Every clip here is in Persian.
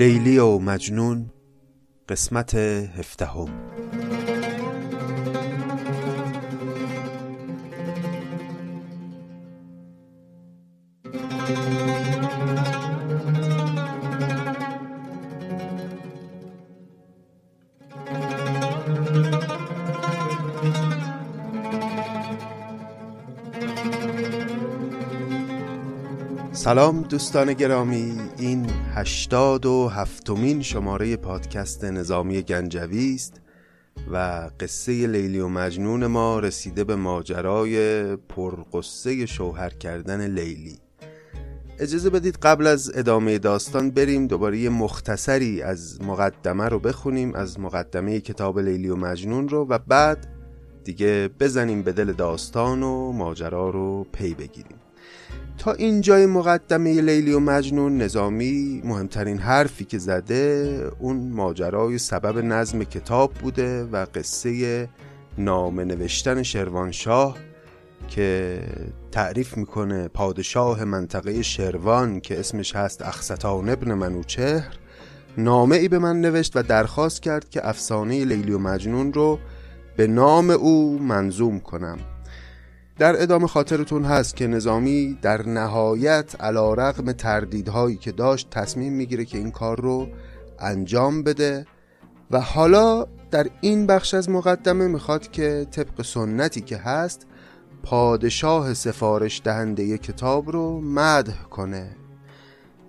لیلی و مجنون قسمت هفدهم. سلام دوستان گرامی این هشتاد و هفتمین شماره پادکست نظامی گنجوی است و قصه لیلی و مجنون ما رسیده به ماجرای پرقصه شوهر کردن لیلی. اجازه بدید قبل از ادامه داستان بریم دوباره یه مختصری از مقدمه رو بخونیم از مقدمه کتاب لیلی و مجنون رو و بعد دیگه بزنیم به دل داستان و ماجرا رو پی بگیریم. تا اینجای مقدمه لیلی و مجنون نظامی مهمترین حرفی که زده اون ماجرای سبب نظم کتاب بوده و قصه نامه نوشتن شروانشاه که تعریف می‌کنه پادشاه منطقه شروان که اسمش هست اخستان ابن منوچهر. نامه ای به من نوشت و درخواست کرد که افسانه لیلی و مجنون رو به نام او منظوم کنم. در ادامه خاطرتون هست که نظامی در نهایت علا رقم تردیدهایی که داشت تصمیم می‌گیره که این کار رو انجام بده و حالا در این بخش از مقدمه می‌خواد که طبق سنتی که هست پادشاه سفارش دهنده کتاب رو مدح کنه.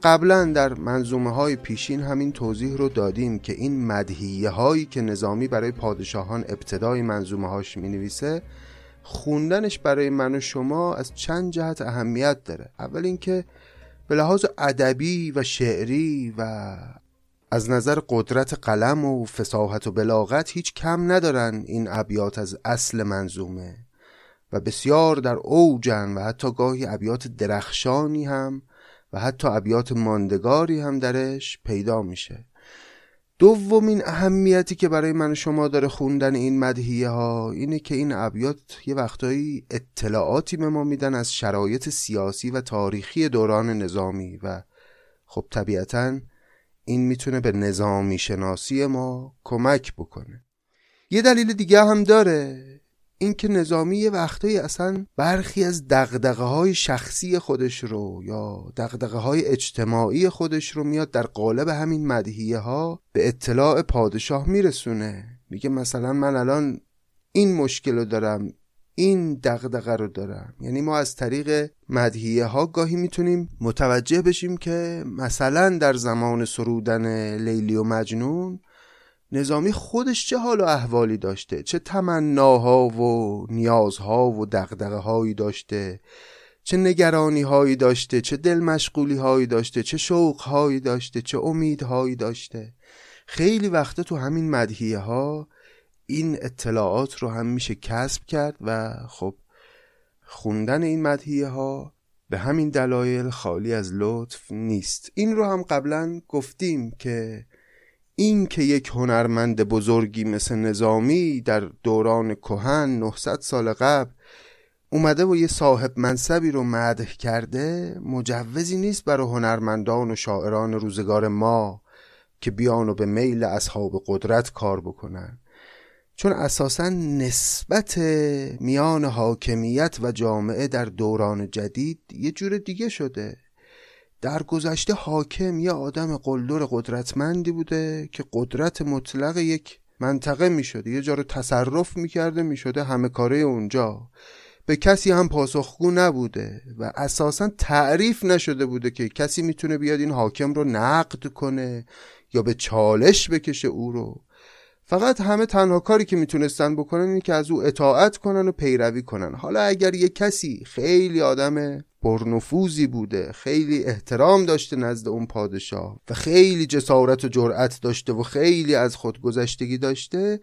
قبلا در منظومه های پیشین همین توضیح رو دادیم که این مدهیه هایی که نظامی برای پادشاهان ابتدای منظومه هاش می نویسه خوندنش برای من و شما از چند جهت اهمیت داره. اول اینکه به لحاظ ادبی و شعری و از نظر قدرت قلم و فساحت و بلاغت هیچ کم ندارن این ابیات از اصل منظومه و بسیار در اوجن و حتی گاهی ابیات درخشانی هم و حتی ابیات ماندگاری هم درش پیدا میشه. دومین اهمیتی که برای من شما داره خوندن این مدهیه ها اینه که این ابیات یه وقتایی اطلاعاتی به ما میدن از شرایط سیاسی و تاریخی دوران نظامی و خب طبیعتا این می‌تونه به نظامی شناسی ما کمک بکنه. یه دلیل دیگه هم داره اینکه نظامی یه وقتایی اصلا برخی از دقدقه های شخصی خودش رو یا دقدقه های اجتماعی خودش رو میاد در قالب همین مدهیه ها به اطلاع پادشاه میرسونه. میگه مثلا من الان این مشکل رو دارم این دقدقه رو دارم. یعنی ما از طریق مدهیه ها گاهی می‌تونیم متوجه بشیم که مثلا در زمان سرودن لیلی و مجنون نظامی خودش چه حال و احوالی داشته؟ چه تمناها و نیازها و دقدقه هایی داشته؟ چه نگرانی هایی داشته؟ چه دل مشغولی هایی داشته؟ چه شوق هایی داشته؟ چه امید هایی داشته؟ خیلی وقتا تو همین مدهیه ها این اطلاعات رو هم میشه کسب کرد و خب خوندن این مدهیه ها به همین دلایل خالی از لطف نیست. این رو هم قبلا گفتیم که این که یک هنرمند بزرگی مثل نظامی در دوران کهن 900 سال قبل اومده و یه صاحب منصبی رو مدح کرده مجوزی نیست برای هنرمندان و شاعران روزگار ما که بیان و به میل اصحاب قدرت کار بکنن. چون اساسا نسبت میان حاکمیت و جامعه در دوران جدید یه جور دیگه شده. در گذشته حاکم یه آدم قلدر قدرتمندی بوده که قدرت مطلق یک منطقه می شده یه جا رو تصرف می کرده می شده همه کاره اونجا. به کسی هم پاسخگو نبوده و اساسا تعریف نشده بوده که کسی می‌تونه بیاد این حاکم رو نقد کنه یا به چالش بکشه او رو. فقط همه تنها کاری که می‌تونستن بکنن اینه که از او اطاعت کنن و پیروی کنن. حالا اگر یه کسی خیلی آدم پرنفوذی بوده. خیلی احترام داشته نزد اون پادشاه و خیلی جسارت و جرأت داشته و خیلی از خودگذشتگی داشته.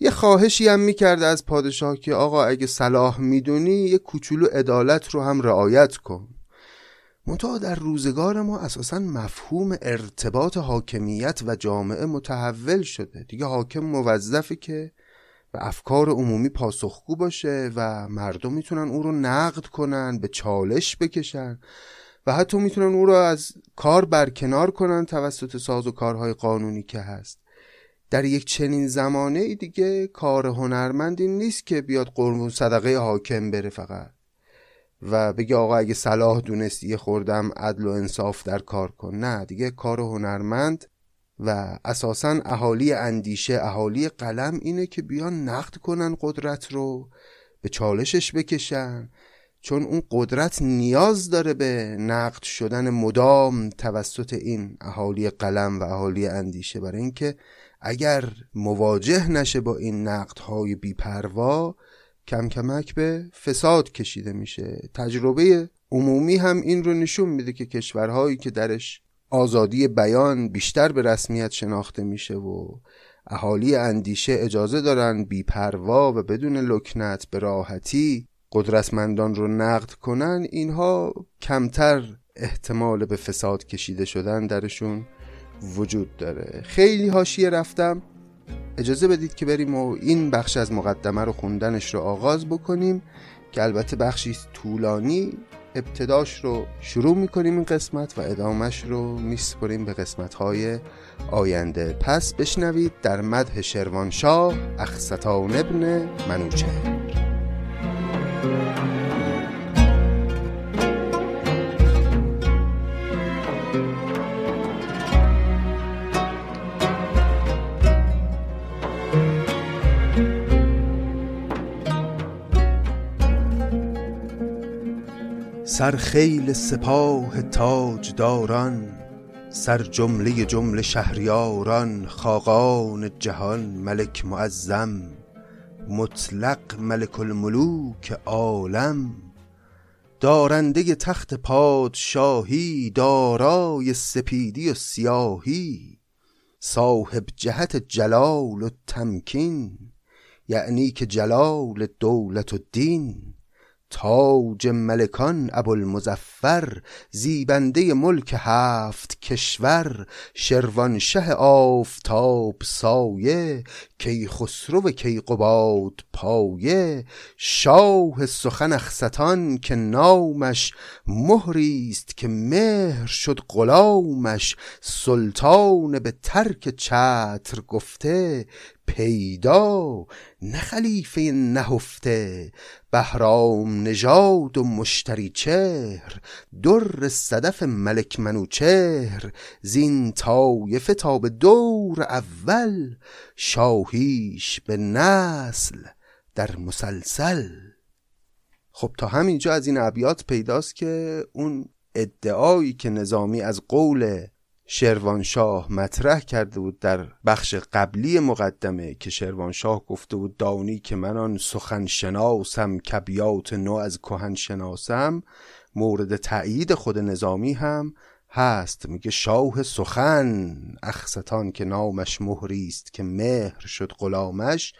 یه خواهشی هم می‌کرده از پادشاه که آقا اگه صلاح می‌دونی یه کوچولو عدالت رو هم رعایت کن. منتها در روزگار ما اساسا مفهوم ارتباط حاکمیت و جامعه متحول شده. دیگه حاکم موظفه که به افکار عمومی پاسخگو باشه و مردم می‌تونن او رو نقد کنن به چالش بکشن و حتی می‌تونن او را از کار برکنار کنن توسط ساز و کارهای قانونی که هست. در یک چنین زمانه دیگه کار هنرمندی نیست که بیاد قربون صدقه حاکم بره فقط. و بگه آقا اگه صلاح دونستی خوردم عدل و انصاف در کار کن. نه دیگه کار هنرمند و اساسا اهالی اندیشه اهالی قلم اینه که بیان نقد کنن قدرت رو به چالشش بکشن. چون اون قدرت نیاز داره به نقد شدن مدام توسط این اهالی قلم و اهالی اندیشه. برای اینکه اگر مواجه نشه با این نقدهای بیپروا کم کمک به فساد کشیده میشه. تجربه عمومی هم این رو نشون میده که کشورهایی که درش آزادی بیان بیشتر به رسمیت شناخته میشه و اهالی اندیشه اجازه دارن بیپروا و بدون لکنت به راحتی قدرتمندان رو نقد کنن اینها کمتر احتمال به فساد کشیده شدن درشون وجود داره. خیلی هاشیه رفتم. اجازه بدید که بریم و این بخش از مقدمه رو خوندنش رو آغاز بکنیم که البته بخشی طولانی ابتداش رو شروع می‌کنیم این قسمت و ادامش رو میسپریم به قسمت های آینده. پس بشنوید در مدح شروانشاه اخستان ابن منوچه سر خیل سپاه تاجداران سر جمله جمله شهریاران خاقان جهان ملک معظم مطلق ملک الملوک عالم. دارنده تخت پادشاهی دارای سپیدی و سیاهی. صاحب جهت جلال و تمکین یعنی که جلال دولت و دین. تاج ملکان ابوالمظفر زیبنده ملک هفت کشور شروانشه آفتاب سایه کی خسرو و کی قباد پایه شاه سخن اخستان که نامش مهریست که مهر شد غلامش سلطان به ترک چتر گفته پیدا نه خلیفه نهفته بهرام نژاد و مشتری چهر در صدف ملک منوچهر زین طایفه تا به دور اول شاهیش به نسل در مسلسل. خب تا همینجا از این ابیات پیداست که اون ادعایی که نظامی از قول شروانشاه مطرح کرده بود در بخش قبلی مقدمه که شروانشاه گفته بود دانی که من آن سخن شناسم کبیات نو از کهن شناسم مورد تایید خود نظامی هم هست. میگه شاه سخن اخستان که نامش مهریست که مهر شد غلامش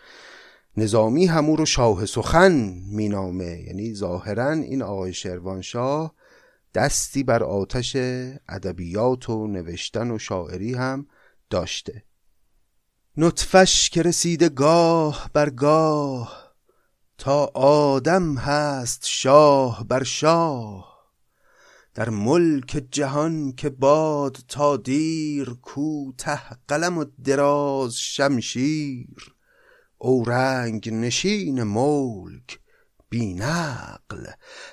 نظامی همو رو شاه سخن مینامه. یعنی ظاهرا این آقای شروانشاه دستی بر آتش ادبیات و نوشتن و شاعری هم داشته. نطفش که رسیده گاه بر گاه تا آدم هست شاه بر شاه. در ملک جهان که باد تا دیر کوته قلم و دراز شمشیر. اورنگ نشین ملک بی نقل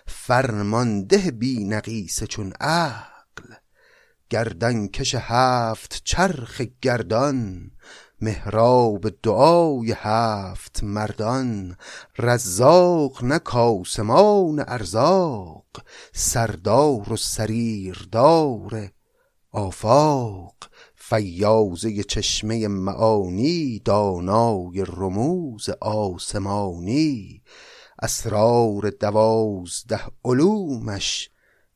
فرمانده بی نقیسه چون عقل. گردن کش هفت چرخ گردان محراب دعای هفت مردان. رزاق نه کاسمان ارزاق سردار و سریردار آفاق. فیاضه چشمه معانی دانای رموز آسمانی. اسرار دوازده علومش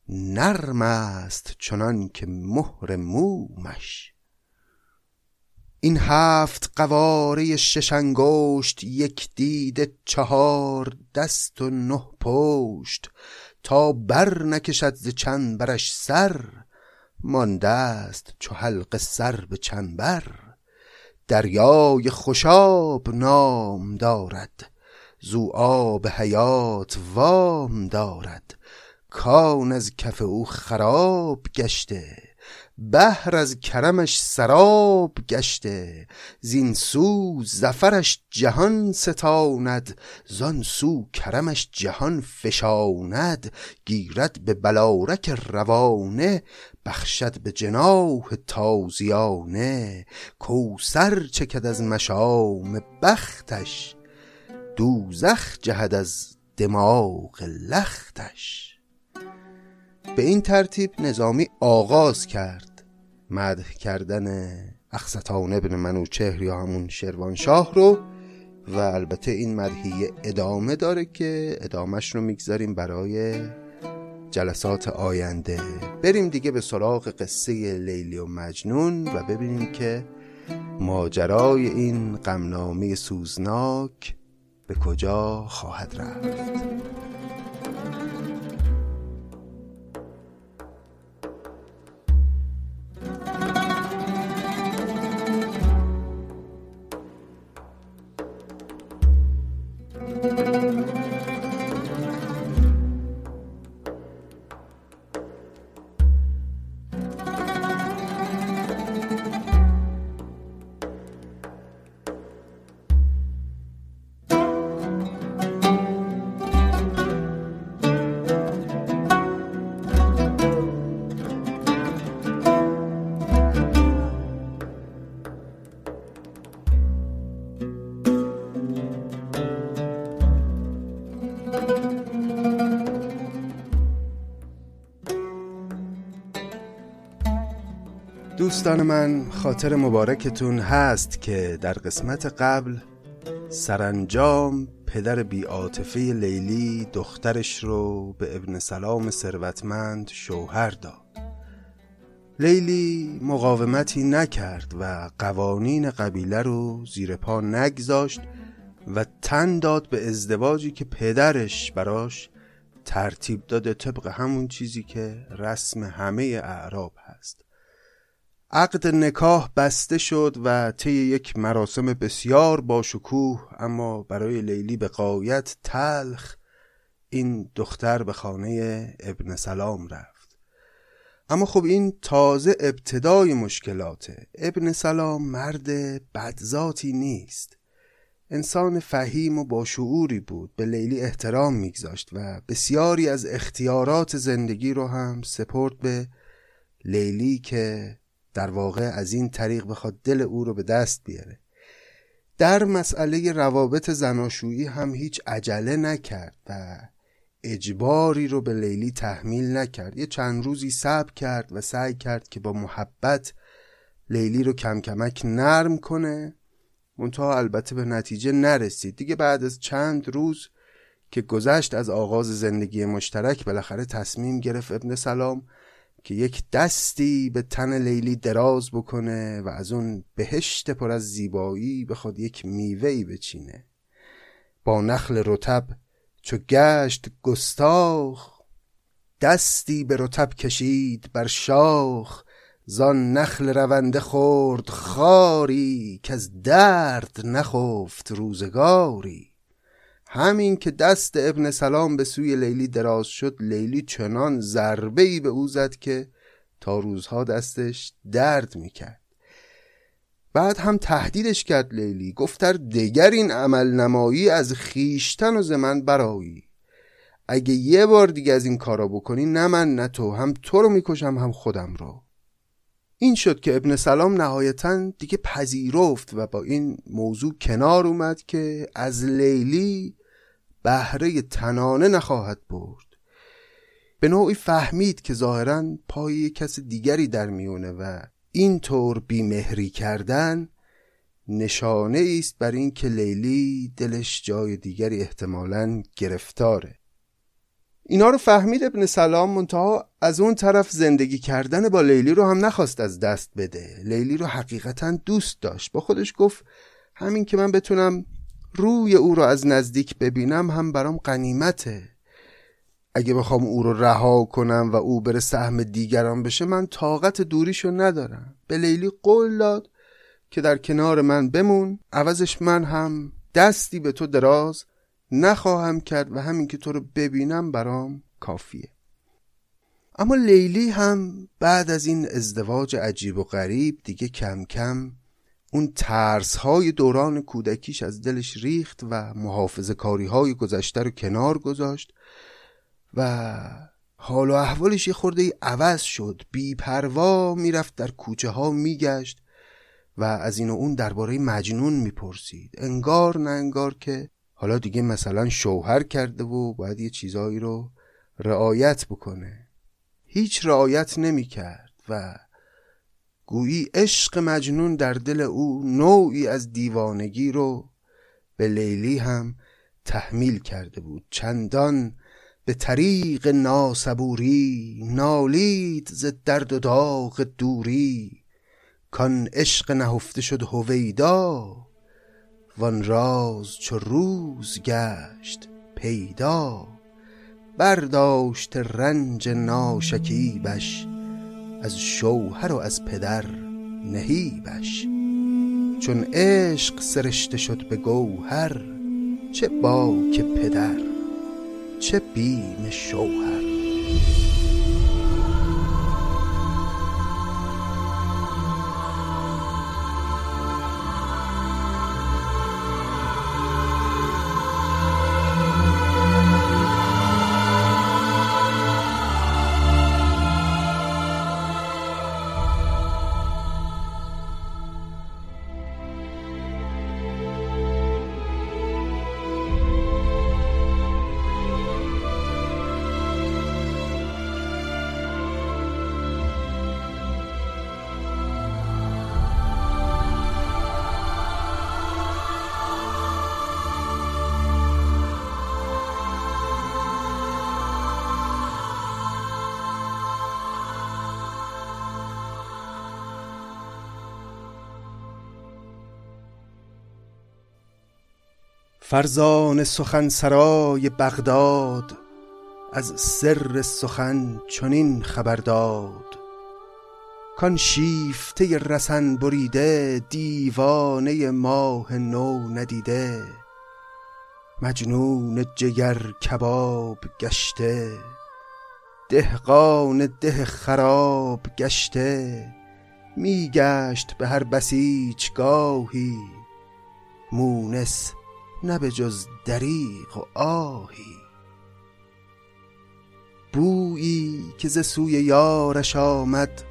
نرم است چنان که مهر مومش. این هفت قواره شش یک دید چهار دست و نه پشت. تا بر نکشد ز چنبرش سر مانده است چو حلق سر به چنبر. دریای خوشاب نام دارد زو آب حیات وام دارد. کان از کف او خراب گشته بهر از کرمش سراب گشته. زین سو زفرش جهان ستاند زان سو کرمش جهان فشاند. گیرد به بلارک روانه بخشد به جناح تازیانه. کوسر چکد از مشام بختش دوزخ جهد از دماغ لختش. به این ترتیب نظامی آغاز کرد مدح کردن اخستان ابن منوچهر یا همون شروانشاه رو و البته این مدحیه ادامه داره که ادامش رو می‌گذاریم برای جلسات آینده. بریم دیگه به سراغ قصه لیلی و مجنون و ببینیم که ماجرای این غمنامه سوزناک به کجا خواهد رفت. دوستان من خاطر مبارکتون هست که در قسمت قبل سرانجام پدر بیعاطفه لیلی دخترش رو به ابن سلام ثروتمند شوهر داد. لیلی مقاومتی نکرد و قوانین قبیله رو زیر پا نگذاشت و تن داد به ازدواجی که پدرش براش ترتیب داده طبق همون چیزی که رسم همه اعراب هست. عقد نکاح بسته شد و طی یک مراسم بسیار باشکوه اما برای لیلی به قایت تلخ این دختر به خانه ابن سلام رفت. اما خب این تازه ابتدای مشکلاته. ابن سلام مرد بدذاتی نیست. انسان فهیم و باشعوری بود به لیلی احترام میگذاشت و بسیاری از اختیارات زندگی رو هم سپرد به لیلی که در واقع از این طریق بخواد دل او رو به دست بیاره. در مسئله روابط زناشویی هم هیچ عجله نکرد و اجباری رو به لیلی تحمیل نکرد. یه چند روزی صبر کرد و سعی کرد که با محبت لیلی رو کم کمک نرم کنه. منتها البته به نتیجه نرسید. دیگه بعد از چند روز که گذشت از آغاز زندگی مشترک بالاخره تصمیم گرفت ابن سلام که یک دستی به تن لیلی دراز بکنه و از اون بهشت پر از زیبایی بخواد یک میوهی بچینه. با نخل رتب چو گشت گستاخ دستی به رتب کشید بر شاخ زان نخل رونده خورد خاری که از درد نخفت روزگاری. همین که دست ابن سلام به سوی لیلی دراز شد لیلی چنان ضربه ای به او زد که تا روزها دستش درد می‌کرد. بعد هم تهدیدش کرد لیلی گفتر دگر این عمل نمایی از خیشتن و زمن برایی اگه یه بار دیگه از این کارا بکنی نه من نه تو هم تو رو می‌کشم هم خودم رو. این شد که ابن سلام نهایتا دیگه پذیرفت و با این موضوع کنار اومد که از لیلی بهره تنانه نخواهد برد. به نوعی فهمید که ظاهرا پای کس دیگری در میونه و اینطور بیمهری کردن نشانه است بر این که لیلی دلش جای دیگری احتمالا گرفتاره. اینا رو فهمید ابن سلام منتها از اون طرف زندگی کردن با لیلی رو هم نخواست از دست بده. لیلی رو حقیقتا دوست داشت. با خودش گفت همین که من بتونم روی او رو از نزدیک ببینم هم برام قنیمته اگه بخوام او رو رها کنم و او بره سهم دیگران بشه من طاقت دوریشو ندارم. به لیلی قول داد که در کنار من بمون. عوضش من هم دستی به تو دراز نخواهم کرد و همین که تو رو ببینم برام کافیه. اما لیلی هم بعد از این ازدواج عجیب و غریب دیگه کم کم اون ترس های دوران کودکیش از دلش ریخت و محافظ کاری های گذشته رو کنار گذاشت و حال و احوالش یه خورده ای عوض شد. بی پروا می‌رفت در کوچه ها میگشت و از این و اون درباره مجنون می‌پرسید. انگار نه انگار که حالا دیگه مثلا شوهر کرده و باید یه چیزایی رو رعایت بکنه. هیچ رعایت نمی‌کرد و گویی عشق مجنون در دل او نوعی از دیوانگی رو به لیلی هم تحمیل کرده بود. چندان به طریق ناسبوری نالید ز درد و داغ دوری کان عشق نهفته شد هویدا وان راز چو روز گشت پیدا. برداشت رنج ناشکیبش از شوهر و از پدر نهیبش. چون عشق سرشته شد به گوهر چه باک پدر چه بیم شوهر. فرزان سخن سرای بغداد از سر سخن چنین خبر داد. کان شیفته رسن بریده دیوانه ماه نو ندیده. مجنون جگر کباب گشته دهقان ده خراب گشته. میگشت به هر بسیچگاهی مونس نه به جز دریغ و آهی. بویی که ز سوی یارش آمد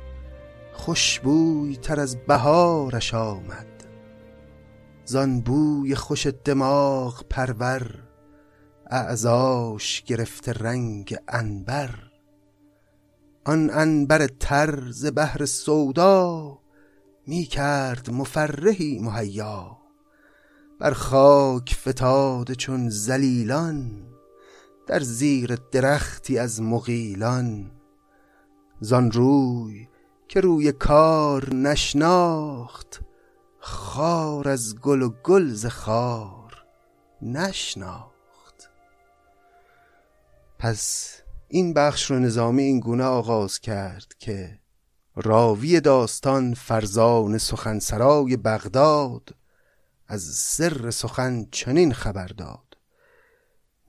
خوشبوی تر از بهارش آمد. زان بوی خوش دماغ پرور اعضاش گرفته رنگ انبر آن انبر تر ز بحر سودا می کرد مفرحی مهیا. بر خاک فتاده چون زلیلان در زیر درختی از مغیلان. زان روی که روی کار نشناخت خار از گل و گل ز خار نشناخت. پس این بخش رو نظامی این گونه آغاز کرد که راوی داستان فرزان سخنسرای بغداد از سر سخن چنین خبر داد.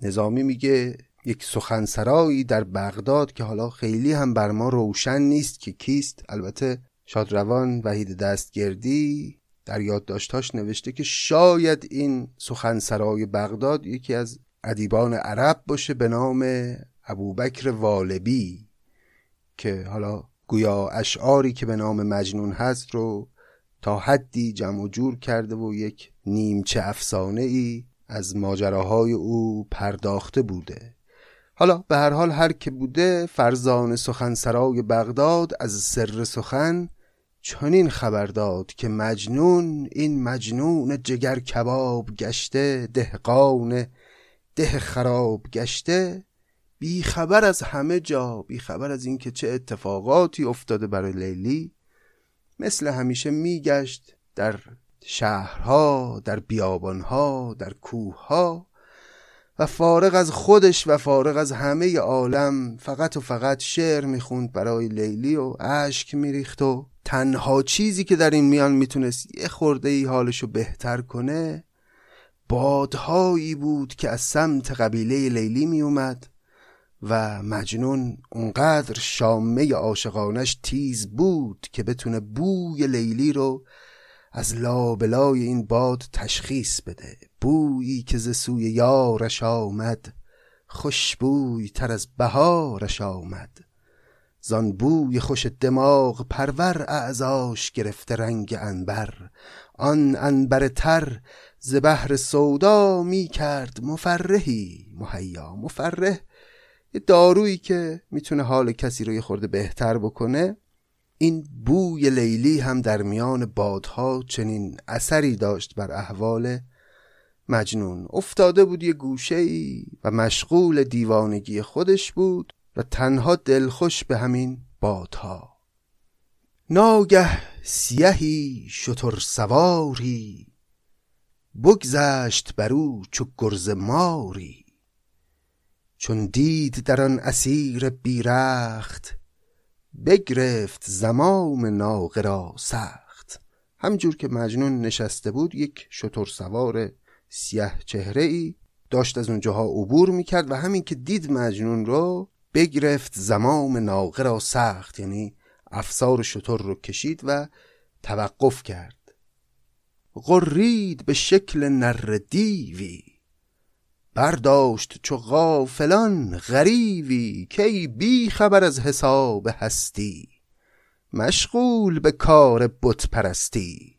نظامی میگه یک سخنسرایی در بغداد که حالا خیلی هم بر ما روشن نیست که کیست. البته شادروان وحید دستگردی در یادداشتاش نوشته که شاید این سخنسرای بغداد یکی از ادیبان عرب باشه به نام ابوبکر والبی که حالا گویا اشعاری که به نام مجنون هست رو تا حدی جمع و جور کرده و یک نیمچه افسانه ای از ماجراهای او پرداخته بوده. حالا به هر حال هر که بوده فرزان سخنسرای بغداد از سر سخن چنین خبر داد که مجنون این مجنون جگر کباب گشته دهقان ده خراب گشته. بی خبر از همه جا بی خبر از اینکه چه اتفاقاتی افتاده برای لیلی. مثل همیشه میگشت در شهرها در بیابانها در کوهها و فارغ از خودش و فارغ از همه عالم فقط و فقط شعر می‌خوند برای لیلی و اشک میریخت و تنها چیزی که در این میان می‌تونست یه خورده ای حالشو بهتر کنه بادهایی بود که از سمت قبیله لیلی میومد و مجنون اونقدر شامه عاشقانش تیز بود که بتونه بوی لیلی رو از لابلای این باد تشخیص بده. بویی که ز سوی یارش آمد خوشبوی تر از بهارش آمد. زان بوی خوش دماغ پرور اعزاش گرفته رنگ انبر آن انبر تر ز بحر سودا می کرد مفرحی مهیا مفرح. یه دارویی که می‌تونه حال کسی رو یه خورده بهتر بکنه این بوی لیلی هم در میان بادها چنین اثری داشت بر احوال مجنون. افتاده بود یه گوشه ای و مشغول دیوانگی خودش بود و تنها دلخوش به همین بادها. ناگه سیهی شتر سواری بگذشت بر او چو گرز ماری. چون دید در آن اسیر بیرخت بگرفت زمام ناقه را سخت. همجور که مجنون نشسته بود یک شتر سوار سیه چهره ای داشت از اونجاها عبور می‌کرد و همین که دید مجنون رو بگرفت زمام ناقه را سخت یعنی افسار شتر رو کشید و توقف کرد. غرید به شکل نر دیوی. برداشت چو غافلان غریوی کی بی خبر از حساب هستی. مشغول به کار بت پرستی.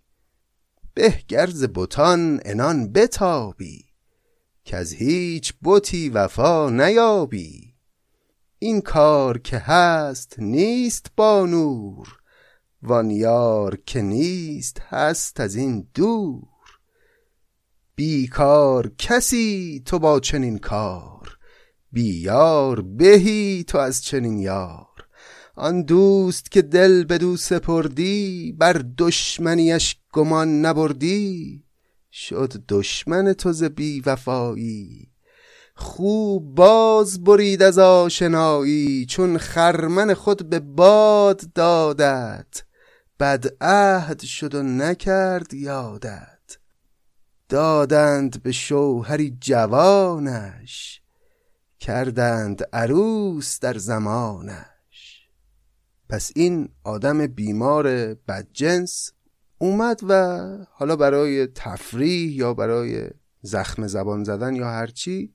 به گرز بتان انان بتابی که از هیچ بتی وفا نیابی. این کار که هست نیست با نور وان یار که نیست هست از این دور. بیکار کسی تو با چنین کار بیار بهی تو از چنین یار. آن دوست که دل بدو سپردی بر دشمنیش گمان نبردی. شد دشمن تو ز بی وفایی خوب باز برید از آشنایی. چون خرمن خود به باد دادت بد عهد شد و نکرد یادت. دادند به شوهری جوانش کردند عروس در زمانش. پس این آدم بیمار بدجنس اومد و حالا برای تفریح یا برای زخم زبان زدن یا هرچی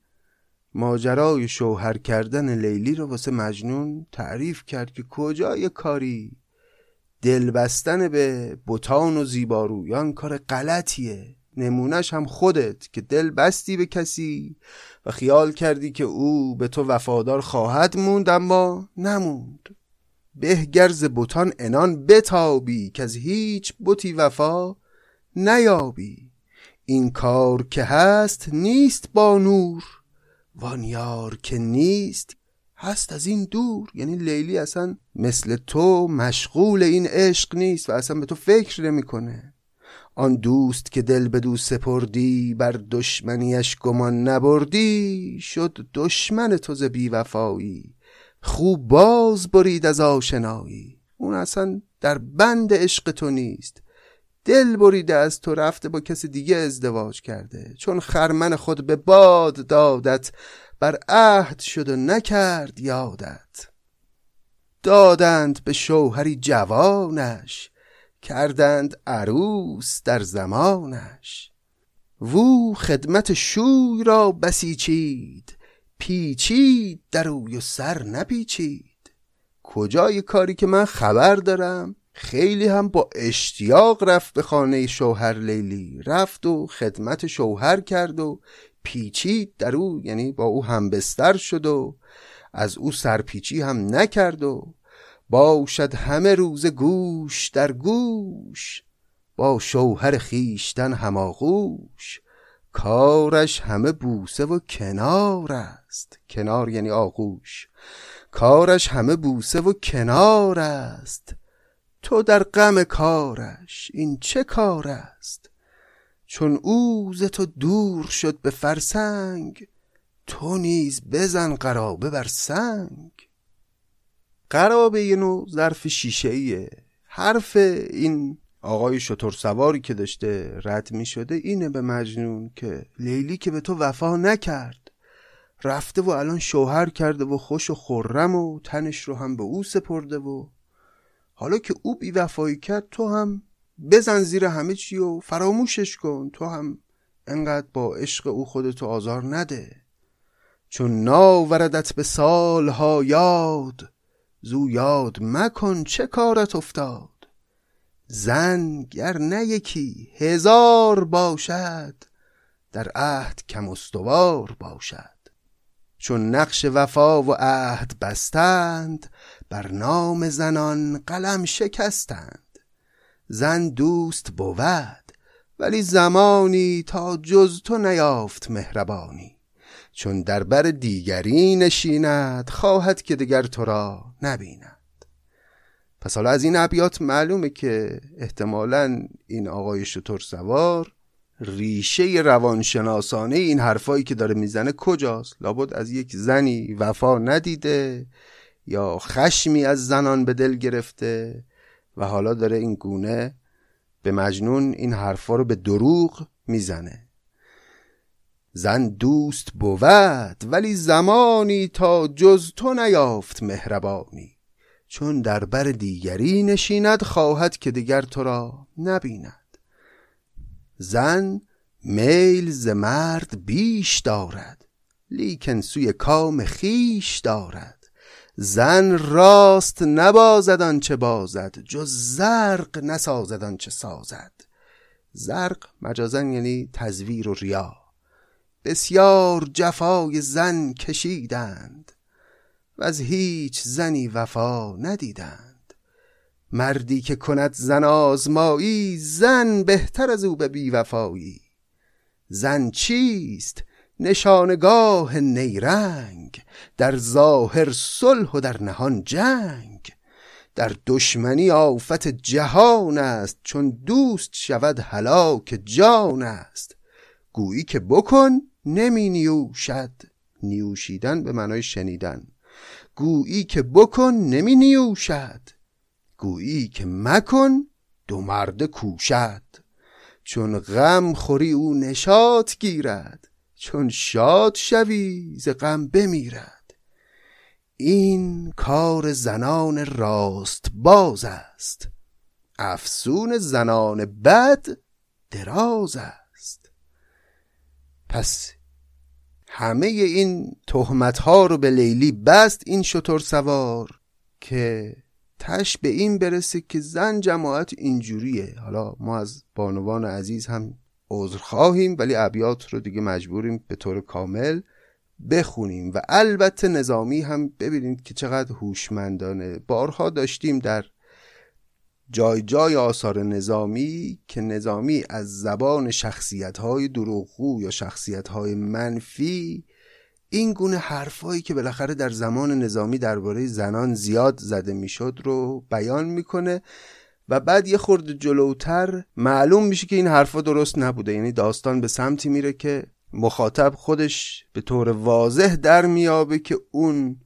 ماجرای شوهر کردن لیلی رو واسه مجنون تعریف کرد که کجای کاری؟ دل بستن به بوتان و زیبارویان کار غلطیه. نمونش هم خودت که دل بستی به کسی و خیال کردی که او به تو وفادار خواهد موند اما نموند. بهگرز بوتان انان بتابی که از هیچ بوتی وفا نیابی. این کار که هست نیست با نور وانیار که نیست هست از این دور. یعنی لیلی اصلا مثل تو مشغول این عشق نیست و اصلا به تو فکر نمی‌کنه. آن دوست که دل به دو سپردی بر دشمنیش گمان نبردی شد دشمن تو ز بیوفایی. خوب باز برید از آشنایی. اون اصلا در بند عشق تو نیست. دل بریده از تو رفته با کسی دیگه ازدواج کرده. چون خرمن خود به باد دادت بر عهد شد و نکرد یادت. دادند به شوهری جوانش کردند عروس در زمانش. وو خدمت شوی را بسیچید پیچید در روی و سر نپیچید. کجای کاری که من خبر دارم؟ خیلی هم با اشتیاق رفت به خانه شوهر لیلی رفت و خدمت شوهر کرد و پیچید در او یعنی با او هم بستر شد و از او سرپیچی هم نکرد و باشد همه روز گوش در گوش با شوهر خیشتن هماغوش کارش همه بوسه و کنار است. کنار یعنی آغوش. کارش همه بوسه و کنار است. تو در غم کارش این چه کار است؟ چون او ز تو دور شد به فرسنگ تو نیز بزن قرابه بر سنگ. قرابه یه نوع ظرف شیشه ایه حرف این آقای شطور سواری که داشته رد می شده اینه به مجنون که لیلی که به تو وفا نکرد. رفته و الان شوهر کرده و خوش و خورم و تنش رو هم به او سپرده و حالا که او بیوفایی کرد تو هم بزن زیر همه چی و فراموشش کن. تو هم انقدر با عشق او خودتو آزار نده. چون ناوردت به سالها یاد زو یاد مکن چه کارت افتاد. زن گر نه یکی هزار باشد در عهد کم استوار باشد. چون نقش وفا و عهد بستند بر نام زنان قلم شکستند. زن دوست بود ولی زمانی تا جز تو نیافت مهربانی. چون در بر دیگری نشیند خواهد که دیگر تو را نبیند. پس حالا از این ابیات معلومه که احتمالا این آقای شطور سوار ریشه روانشناسانه این حرفایی که داره می‌زنه کجاست؟ لابد از یک زنی وفا ندیده یا خشمی از زنان به دل گرفته و حالا داره این گونه به مجنون این حرفا رو به دروغ می‌زنه. زن دوست بود ولی زمانی تا جز تو نیافت مهربانی. چون در بر دیگری نشیند خواهد که دیگر تو را نبیند. زن میل ز مرد بیش دارد لیکن سوی کام خیش دارد. زن راست نبازد چه بازد جز زرق نسازد چه سازد. زرق مجازن یعنی تزویر و ریا. بسیار جفای زن کشیدند و از هیچ زنی وفا ندیدند. مردی که کند زن آزمایی زن بهتر از او به بیوفایی. زن چیست؟ نشانگاه نیرنگ در ظاهر صلح و در نهان جنگ. در دشمنی آفت جهان است چون دوست شود هلاک جان است. گویی که بکن نمی نیوشد نیوشیدن به معنای شنیدن. گویی که بکن نمی نیوشد گویی که مکن دو مرد کوشد. چون غم خوری او نشات گیرد. چون شاد شوی ز غم بمیرد. این کار زنان راست باز است. افسون زنان بد دراز است. پس همه این تهمت ها رو به لیلی بست این شطور سوار که تش به این برسه که زن جماعت اینجوریه. حالا ما از بانوان عزیز هم عذر خواهیم ولی ابیات رو دیگه مجبوریم به طور کامل بخونیم. و البته نظامی هم ببینید که چقدر هوشمندانه. بارها داشتیم در جای جای آثار نظامی که نظامی از زبان شخصیت های دروغگو یا شخصیت های منفی این گونه حرفایی که بالاخره در زمان نظامی درباره زنان زیاد زده می‌شد رو بیان می‌کنه و بعد یه خورده جلوتر معلوم میشه که این حرفا درست نبوده. یعنی داستان به سمتی میره که مخاطب خودش به طور واضح در میابه که اون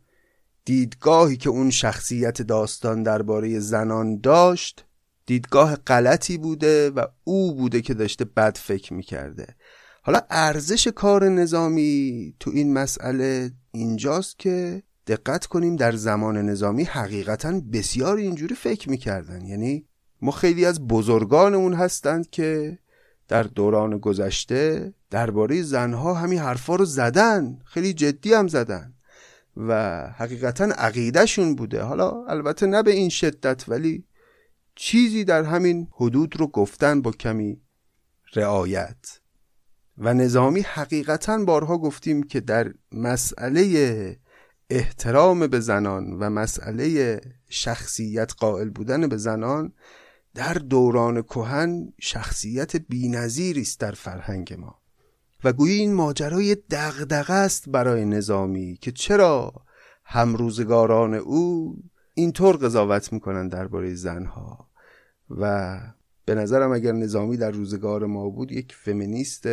دیدگاهی که اون شخصیت داستان درباره زنان داشت دیدگاه غلطی بوده و او بوده که داشته بد فکر می‌کرده. حالا ارزش کار نظامی تو این مسئله اینجاست که دقت کنیم در زمان نظامی حقیقتا بسیار اینجوری فکر می‌کردن. یعنی ما خیلی از بزرگانمون هستند که در دوران گذشته درباره زنها همین حرفا رو زدن. خیلی جدی هم زدن. و حقیقتا عقیدهشون بوده. حالا البته نه به این شدت ولی چیزی در همین حدود رو گفتن با کمی رعایت. و نظامی حقیقتا بارها گفتیم که در مسئله احترام به زنان و مسئله شخصیت قائل بودن به زنان در دوران کهن شخصیت بینظیری است در فرهنگ ما. و گویی این ماجرای دغدغه است برای نظامی که چرا همروزگاران او اینطور قضاوت می‌کنن درباره زنها و به نظرم اگر نظامی در روزگار ما بود یک فمینیست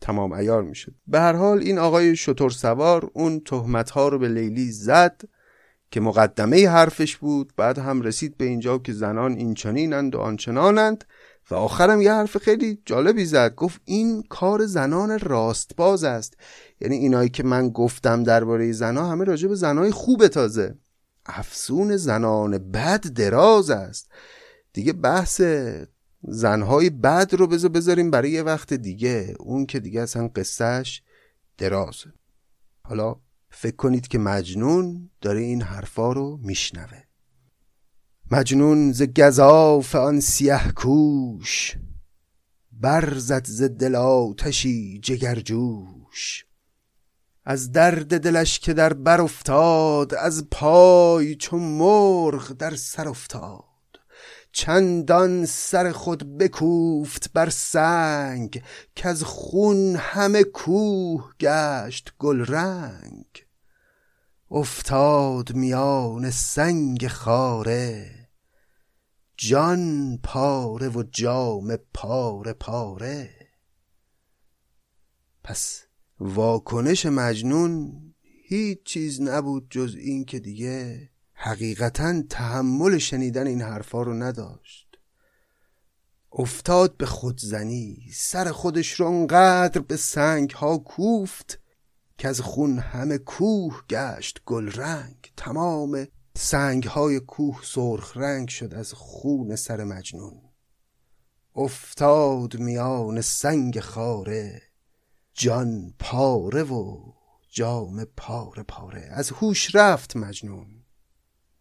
تمام ایار می‌شد. به هر حال این آقای شطور سوار اون تهمت ها رو به لیلی زد که مقدمه حرفش بود بعد هم رسید به اینجا که زنان این چنینند و آنچنانند و آخرم یه حرف خیلی جالبی زد. گفت این کار زنان راستباز است. یعنی اینایی که من گفتم درباره زنا همه راجع به زنای خوب تازه. افسون زنان بد دراز است. دیگه بحث زنهای بد رو بذار بذاریم برای یه وقت دیگه. اون که دیگه اصلا قصهش درازه. حالا فکر کنید که مجنون داره این حرفا رو میشنوه. مجنون ز گذاف آن سیه کوش برزد ز دل آتشی جگرجوش از درد دلش که در بر افتاد از پای چون مرغ در سر افتاد. چندان سر خود بکوفت بر سنگ که از خون همه کوه گشت گل رنگ. افتاد میان سنگ خاره جان پاره و جام پاره پاره. پس واکنش مجنون هیچ چیز نبود جز این که دیگه حقیقتا تحمل شنیدن این حرفا رو نداشت. افتاد به خودزنی سر خودش رو انقدر به سنگ ها کوفت که از خون همه کوه گشت گل رنگ تمام سنگ های کوه سرخ رنگ شد از خون سر مجنون. افتاد میان سنگ خاره جان پاره و جام پاره پاره. از هوش رفت مجنون.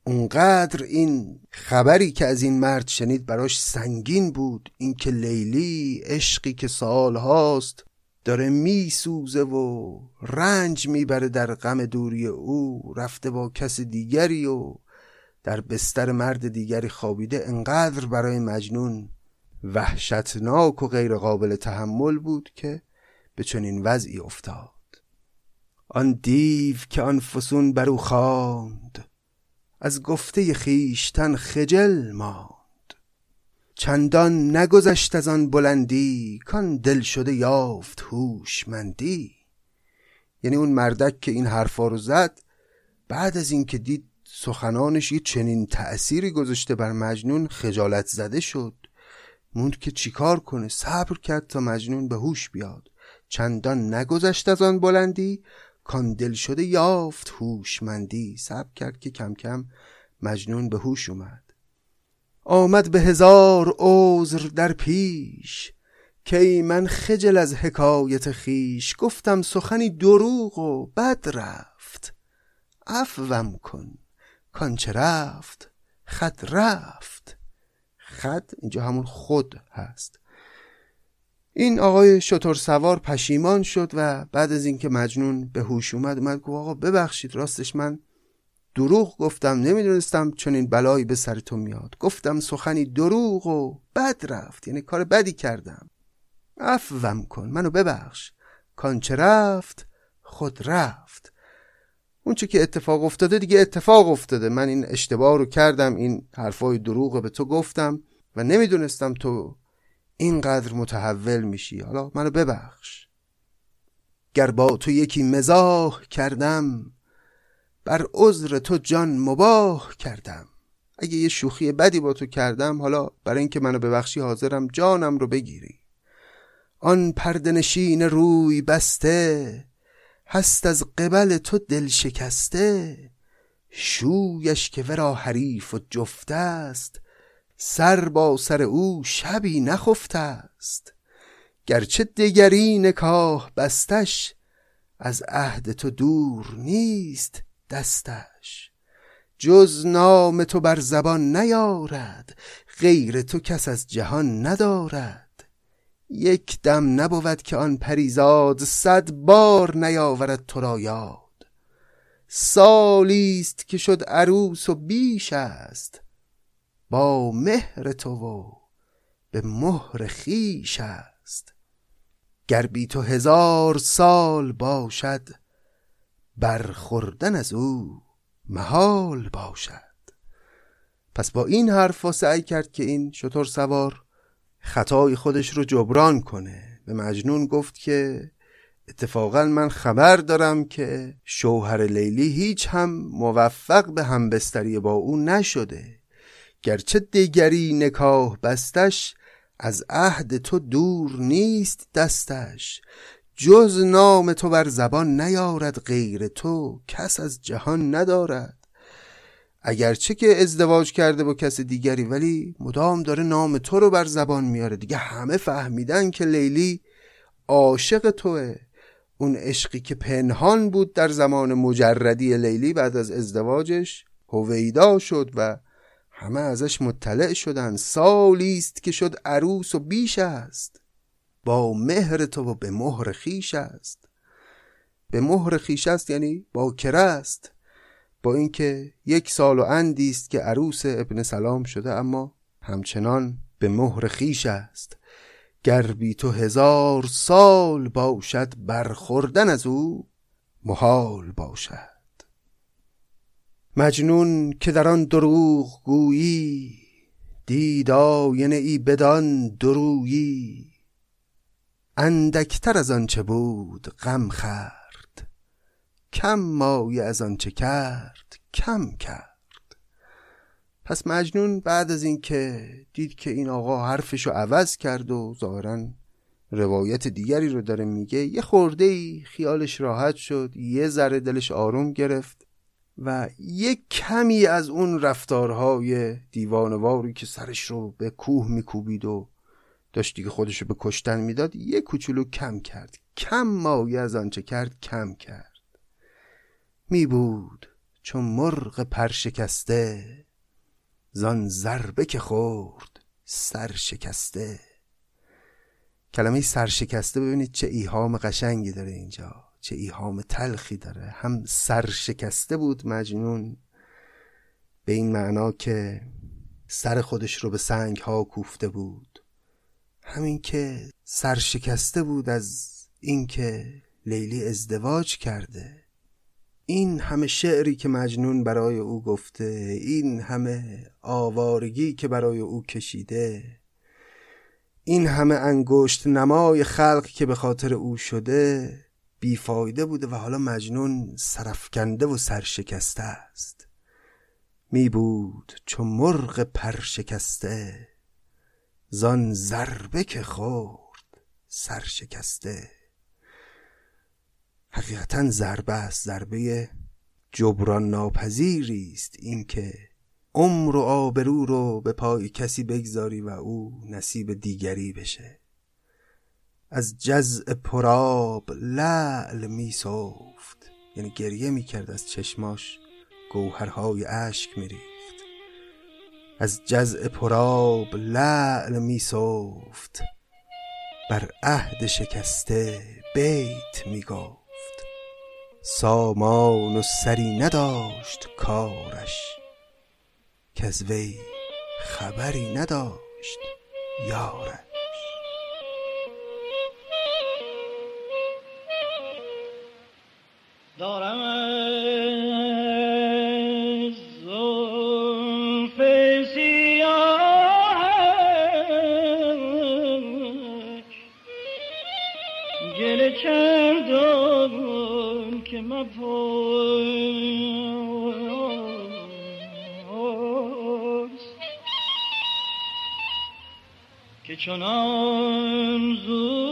اونقدر این خبری که از این مرد شنید براش سنگین بود. اینکه لیلی عشقی که سال هاست داره میسوزه و رنج می‌بره در غم دوری او رفته با کس دیگری و در بستر مرد دیگری خوابیده انقدر برای مجنون وحشتناک و غیر قابل تحمل بود که به چنین وضعی افتاد. آن دیو که آن فسون بر او خواند از گفته خیشتن خجل ماند. چندان نگذشت از آن بلندی کان دل شده یافت هوشمندی. یعنی اون مردک که این حرفا رو زد بعد از اینکه دید سخنانش یه چنین تأثیری گذاشته بر مجنون خجالت زده شد. موند که چیکار کنه؟ صبر کرد تا مجنون به هوش بیاد. چندان نگذشت از آن بلندی کان دل شده یافت هوشمندی. صبر کرد که کم کم مجنون به هوش اومد. آمد به هزار عذر در پیش. کی من خجل از حکایت خیش گفتم سخنی دروغ و بد رفت. عفوم کن. کانچه رفت خد رفت. خد اینجا همون خود هست. این آقای شطور سوار پشیمان شد و بعد از اینکه مجنون به هوش اومد اومد گفت آقا ببخشید راستش من دروغ گفتم نمی‌دونستم چون این بلایی به سر تو میاد. گفتم سخنی دروغ و بد رفت یعنی کار بدی کردم. عفوم کن منو ببخش. کانچه رفت خود رفت. اون چه که اتفاق افتاده دیگه اتفاق افتاده. من این اشتباه رو کردم این حرفای دروغ به تو گفتم و نمی‌دونستم تو اینقدر متحول میشی. حالا منو ببخش. گر با تو یکی مزاح کردم بر عذر تو جان مباه کردم. اگه یه شوخی بدی با تو کردم حالا برای اینکه منو ببخشی حاضرم جانم رو بگیری. آن پردنشین روی بسته هست از قبل تو دل شکسته. شویش که ورا حریف و جفته است سر با سر او شبی نخفته است. گرچه دگری نکاه بستش از عهد تو دور نیست. دستش. جز نام تو بر زبان نیارد غیر تو کس از جهان ندارد. یک دم نبود که آن پریزاد صد بار نیاورد تو را یاد. سالیست که شد عروس و بیش است. با مهر تو و به مهر خیش است. گر بی تو هزار سال باشد برخوردن از او محال باشد. پس با این حرف سعی کرد که این شطور سوار خطای خودش رو جبران کنه. به مجنون گفت که اتفاقا من خبر دارم که شوهر لیلی هیچ هم موفق به همبستری با او نشده. گرچه دیگری نکاه بستش از عهد تو دور نیست دستش. جز نام تو بر زبان نیارد غیر تو کس از جهان ندارد. اگرچه که ازدواج کرده با کس دیگری ولی مدام داره نام تو رو بر زبان میاره. دیگه همه فهمیدن که لیلی عاشق توه. اون عشقی که پنهان بود در زمان مجردی لیلی بعد از ازدواجش هویدا شد و همه ازش مطلع شدن. سالی است که شد عروس و بیش است. با مهر تو و به مهر خیش است. به مهر خیش است یعنی با است با اینکه یک سال و اندی است که عروس ابن سلام شده اما همچنان به مهر خیش است. گر بی تو هزار سال باشد برخوردن از او محال باشد. مجنون که در آن دروغ گویی دید آینه ای بدان درویی. اندکتر از آنچه بود غم خرد کم مایه از آنچه کرد کم کرد. پس مجنون بعد از اینکه دید که این آقا حرفشو عوض کرد و ظاهرا روایت دیگری رو داره میگه یه خورده ای خیالش راحت شد یه ذره دلش آروم گرفت و یه کمی از اون رفتارهای دیوانواری که سرش رو به کوه میکوبید و داشت دیگه خودش رو به کشتن می‌داد یه کوچولو کم کرد. کم مایه از آنچه کرد کم کرد. می بود چون مرغ پرشکسته زان ضربه که خورد سر شکسته کلمه سرشکسته ببینید چه ایهام قشنگی داره اینجا چه ایهام تلخی داره. هم سرشکسته بود مجنون به این معنا که سر خودش رو به سنگ ها کوفته بود. همین که سرشکسته بود از اینکه لیلی ازدواج کرده. این همه شعری که مجنون برای او گفته این همه آوارگی که برای او کشیده این همه انگشت نمای خلق که به خاطر او شده بیفایده بوده و حالا مجنون سرفکنده و سرشکسته است. می بود چون مرغ پرشکسته. زان ضربه که خورد سرشکسته حقیقتا ضربه است ضربه جبران ناپذیری است اینکه عمر و آبرو رو به پای کسی بگذاری و او نصیب دیگری بشه. از جزء پراب لعل می صفت یعنی گریه می کرد از چشماش گوهرهای اشک می ریخت از جزء پراب لعل می صفت بر عهد شکسته بیت می گفت. سامان و سری نداشت کارش. که وی خبری نداشت یارش. دارم که چنان زو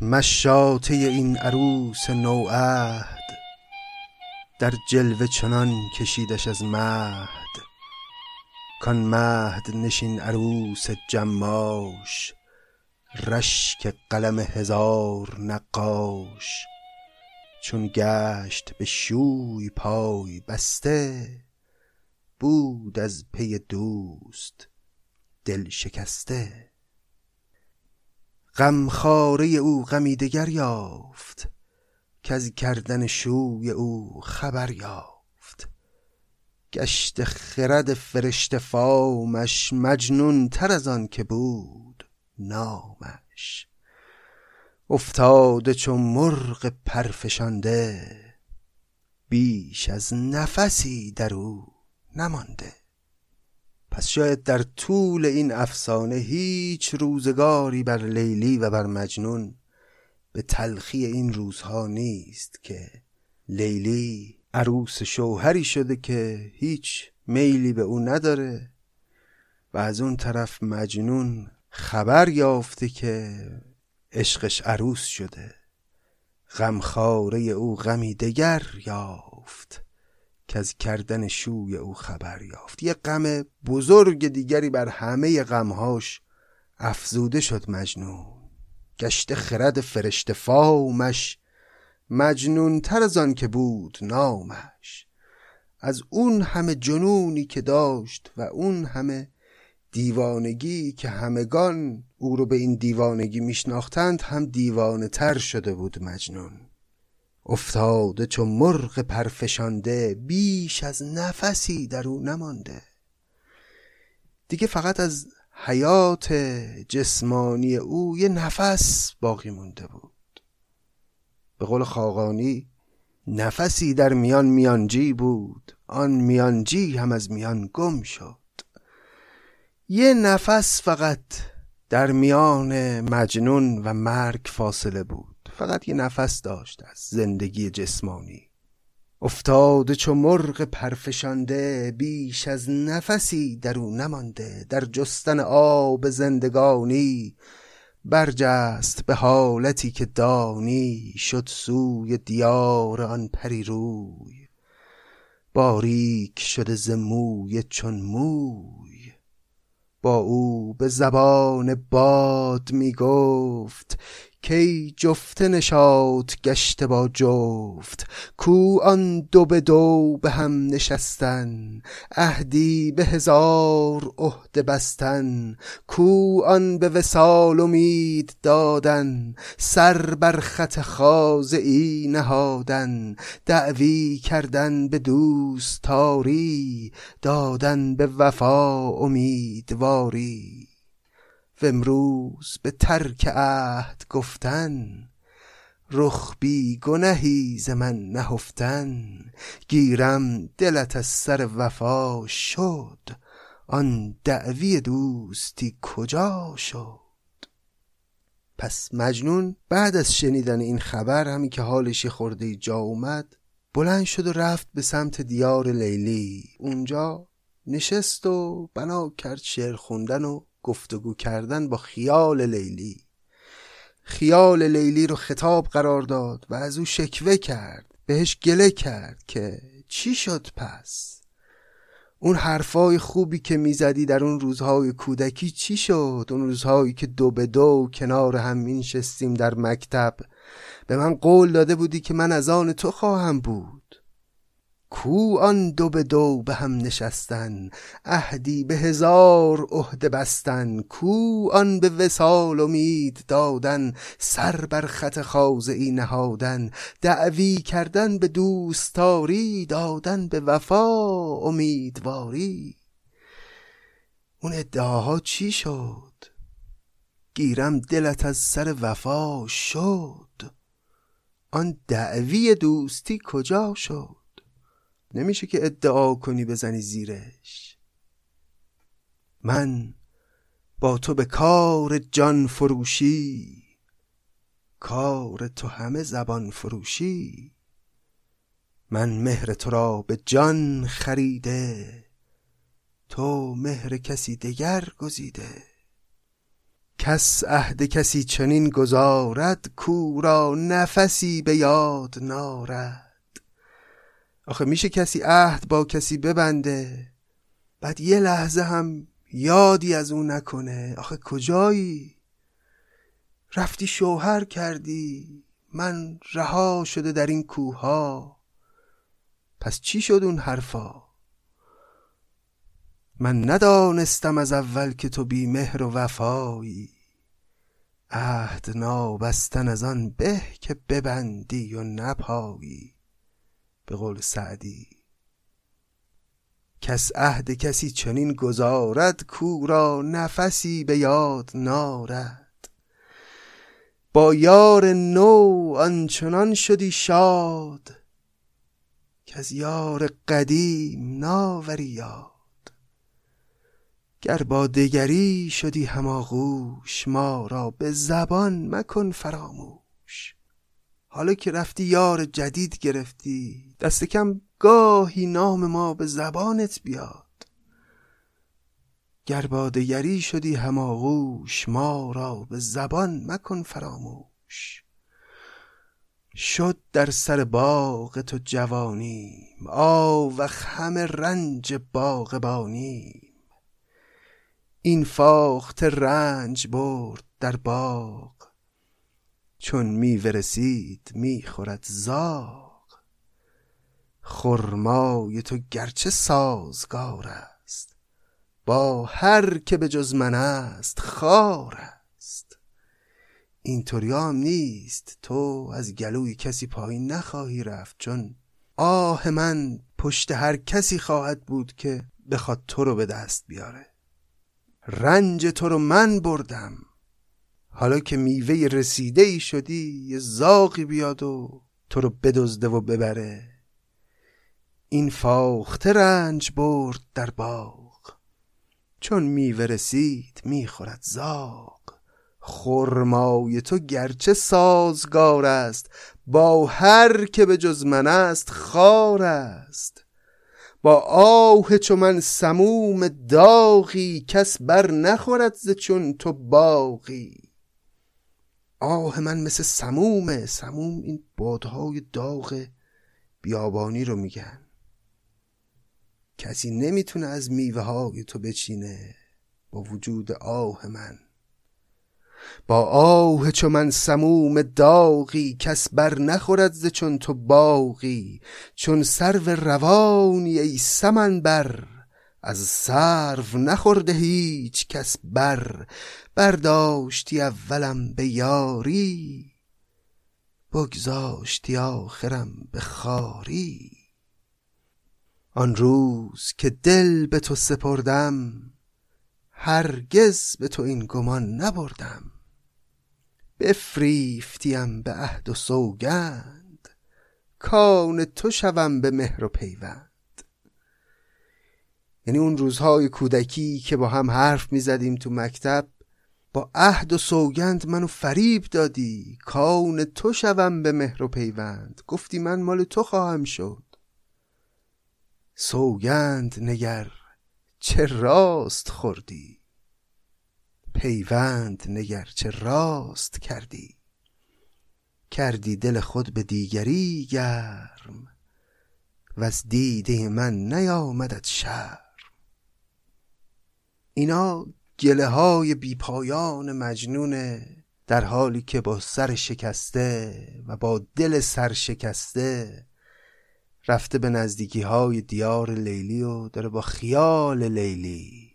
مشاطه این عروس نوعهد در جلوه چنان کشیدش از مهد. کان مهد نشین عروس جماش رشک قلم هزار نقاش. چون گشت به شوی پای بسته بود از پی دوست دل شکسته. غمخواره او غمی دگر یافت کز کردن شوی او خبر یافت. گشت خرد فرشته فامش مجنون تر از آن که بود نامش. افتاده چو مرغ پرفشانده بیش از نفسی در او نمانده. پس شاید در طول این افسانه هیچ روزگاری بر لیلی و بر مجنون به تلخی این روزها نیست که لیلی عروس شوهری شده که هیچ میلی به او نداره و از اون طرف مجنون خبر یافته که عشقش عروس شده. غمخواره او غمی دگر یافت. که از کردن شوی او خبر یافت. یه غم بزرگ دیگری بر همه غمهاش افزوده شد مجنون. گشته خرد فرشته فامش مجنون تر از آن که بود نامش. از اون همه جنونی که داشت و اون همه دیوانگی که همگان او رو به این دیوانگی میشناختند هم دیوانه تر شده بود مجنون. افتاده چو مرغ پرفشانده بیش از نفسی در او نمانده. دیگه فقط از حیات جسمانی او یه نفس باقی مونده بود. به قول خاقانی نفسی در میان میانجی بود آن میانجی هم از میان گم شد. یه نفس فقط در میان مجنون و مرگ فاصله بود. فقط یه نفس داشت از زندگی جسمانی. افتاده چو مرغ پرفشانده بیش از نفسی در او نمانده. در جستن آب زندگانی برجست به حالتی که دانی. شد سوی دیار آن پری روی. باریک شده زموی چون موی. با او به زبان باد می گفت کی جفته نشاد گشته با جفت. کو آن دو به دو به هم نشستن. عهدی به هزار عهده بستن. کو آن به وصال امید دادن. سر بر خط ای نهادن. دعوی کردن به دوستاری. دادن به وفا امیدواری. و امروز به ترک عهد گفتن رخ بی گنهی ز من نهفتن. گیرم دلت از سر وفا شد آن دعوی دوستی کجا شد؟ پس مجنون بعد از شنیدن این خبر همین که حالش خورده جا اومد بلند شد و رفت به سمت دیار لیلی. اونجا نشست و بنا کرد شعر خوندن و گفتگو کردن با خیال لیلی. خیال لیلی رو خطاب قرار داد و از او شکوه کرد بهش گله کرد که چی شد پس؟ اون حرفای خوبی که می‌زدی در اون روزهای کودکی چی شد؟ اون روزهایی که دو به دو کنار هم مینشستیم در مکتب به من قول داده بودی که من از آن تو خواهم بود. کو آن دو به دو به هم نشستن عهدی به هزار عهده بستن کو آن به وسال امید دادن سر بر خط ای نهادن دعوی کردن به دوستاری دادن به وفا امیدواری. اون ادعاها چی شد؟ گیرم دلت از سر وفا شد. آن دعوی دوستی کجا شد؟ نمیشه که ادعا کنی بزنی زیرش. من با تو به کار جان فروشی کار تو همه زبان فروشی. من مهر تو را به جان خریده تو مهر کسی دگر گزیده. کس عهد کسی چنین گذارد کو را نفسی به یاد نارد. آخه میشه کسی عهد با کسی ببنده؟ بعد یه لحظه هم یادی از اون نکنه. آخه کجایی؟ رفتی شوهر کردی. من رها شده در این کوها پس چی شد اون حرفا؟ من ندانستم از اول که تو بی مهر و وفایی. عهد نابستن از آن به که ببندی و نپایی. به قول سعدی. کس عهد کسی چنین گذارد کو را نفسی به یاد نارد. با یار نو آنچنان شدی شاد از یار قدیم ناوری یاد. گر با دگری شدی هماغوش ما را به زبان مکن فراموش. حالا که رفتی یار جدید گرفتی دست کم گاهی نام ما به زبانت بیاد. گر دگری شدی هماغوش ما را به زبان مکن فراموش. شد در سر باغ تو جوانیم آوخ همه رنج باغبانیم. این فاخته رنج برد در باغ چون میوه رسید می‌خورد زاغ. خرمای تو گرچه سازگار است. با هر که به جز من است خار است. اینطوری هم نیست. تو از گلوی کسی پایین نخواهی رفت چون آه من پشت هر کسی خواهد بود که بخواد تو رو به دست بیاره. رنج تو رو من بردم. حالا که میوه رسیده ای شدی یه زاقی بیاد و تو رو بدزده و ببره. این فاخته رنج برد در باغ. چون میوه رسید می‌خورد زاغ. خرمای تو گرچه سازگار است با هر که به جز من است خار است. با آه چو من سموم داغی کس بر نخورد ز چون تو باغی. آه من مثل سمومه سموم این بادهای داغ بیابانی رو میگن. کسی نمی‌تونه از میوه های تو بچینه با وجود آه من. با آه چو من سموم داغی کس بر نخورد ز چون تو باغی. چون سرو روانی ای سمن بر از سرو نخورده هیچ کس بر. برداشتی اولم به یاری بگذاشتی آخرم به خاری. آن روز که دل به تو سپردم هرگز به تو این گمان نبردم. بفریفتیم به عهد و سوگند کان تو شوم به مهر و پیوند. یعنی اون روزهای کودکی که با هم حرف می‌زدیم تو مکتب با عهد و سوگند منو فریب دادی کان تو شوم به مهر و پیوند. گفتی من مال تو خواهم شد. سوگند نگر چه راست خوردی؟ پیوند نگر چه راست کردی؟ کردی دل خود به دیگری گرم و از دیده من نیامدد شرم. اینا گله های بیپایان مجنونه در حالی که با سر شکسته و با دل سر شکسته رفته به نزدیکی های دیار لیلی و داره با خیال لیلی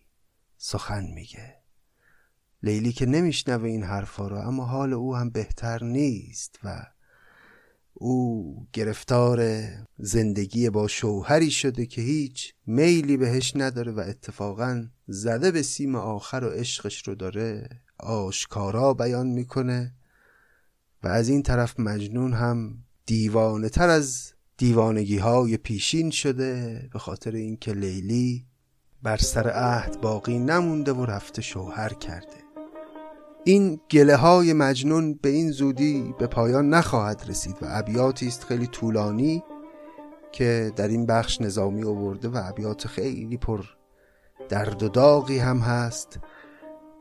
سخن میگه. لیلی که نمیشنوه این حرفا رو اما حال او هم بهتر نیست و او گرفتار زندگی با شوهری شده که هیچ میلی بهش نداره و اتفاقا زده به سیم آخر و عشقش رو داره آشکارا بیان می‌کنه و از این طرف مجنون هم دیوانه تر از دیوانگی های پیشین شده به خاطر اینکه لیلی بر سر عهد باقی نمونده و رفته شوهر کرده. این گله های مجنون به این زودی به پایان نخواهد رسید و ابیاتی است خیلی طولانی که در این بخش نظامی آورده و ابیات خیلی پر درد و داغی هم هست.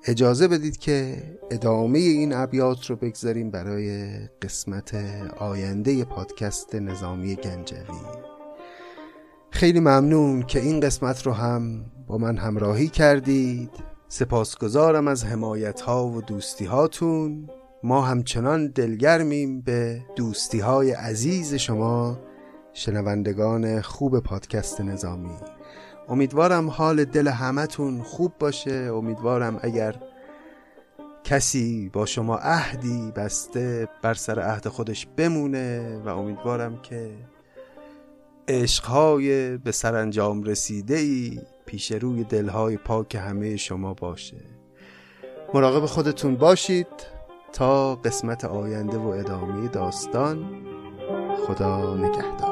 اجازه بدید که ادامه این ابیات رو بگذاریم برای قسمت آینده پادکست نظامی گنجوی. خیلی ممنون که این قسمت رو هم با من همراهی کردید. سپاسگزارم از حمایت ها و دوستی هاتون ما همچنان دلگرمیم به دوستی های عزیز شما شنوندگان خوب پادکست نظامی. امیدوارم حال دل همتون خوب باشه. امیدوارم اگر کسی با شما عهدی بسته بر سر عهد خودش بمونه و امیدوارم که عشقهای به سرانجام رسیده ای پیش روی دلهای پاک همه شما باشه. مراقب خودتون باشید تا قسمت آینده و ادامه داستان. خدا نگهدار.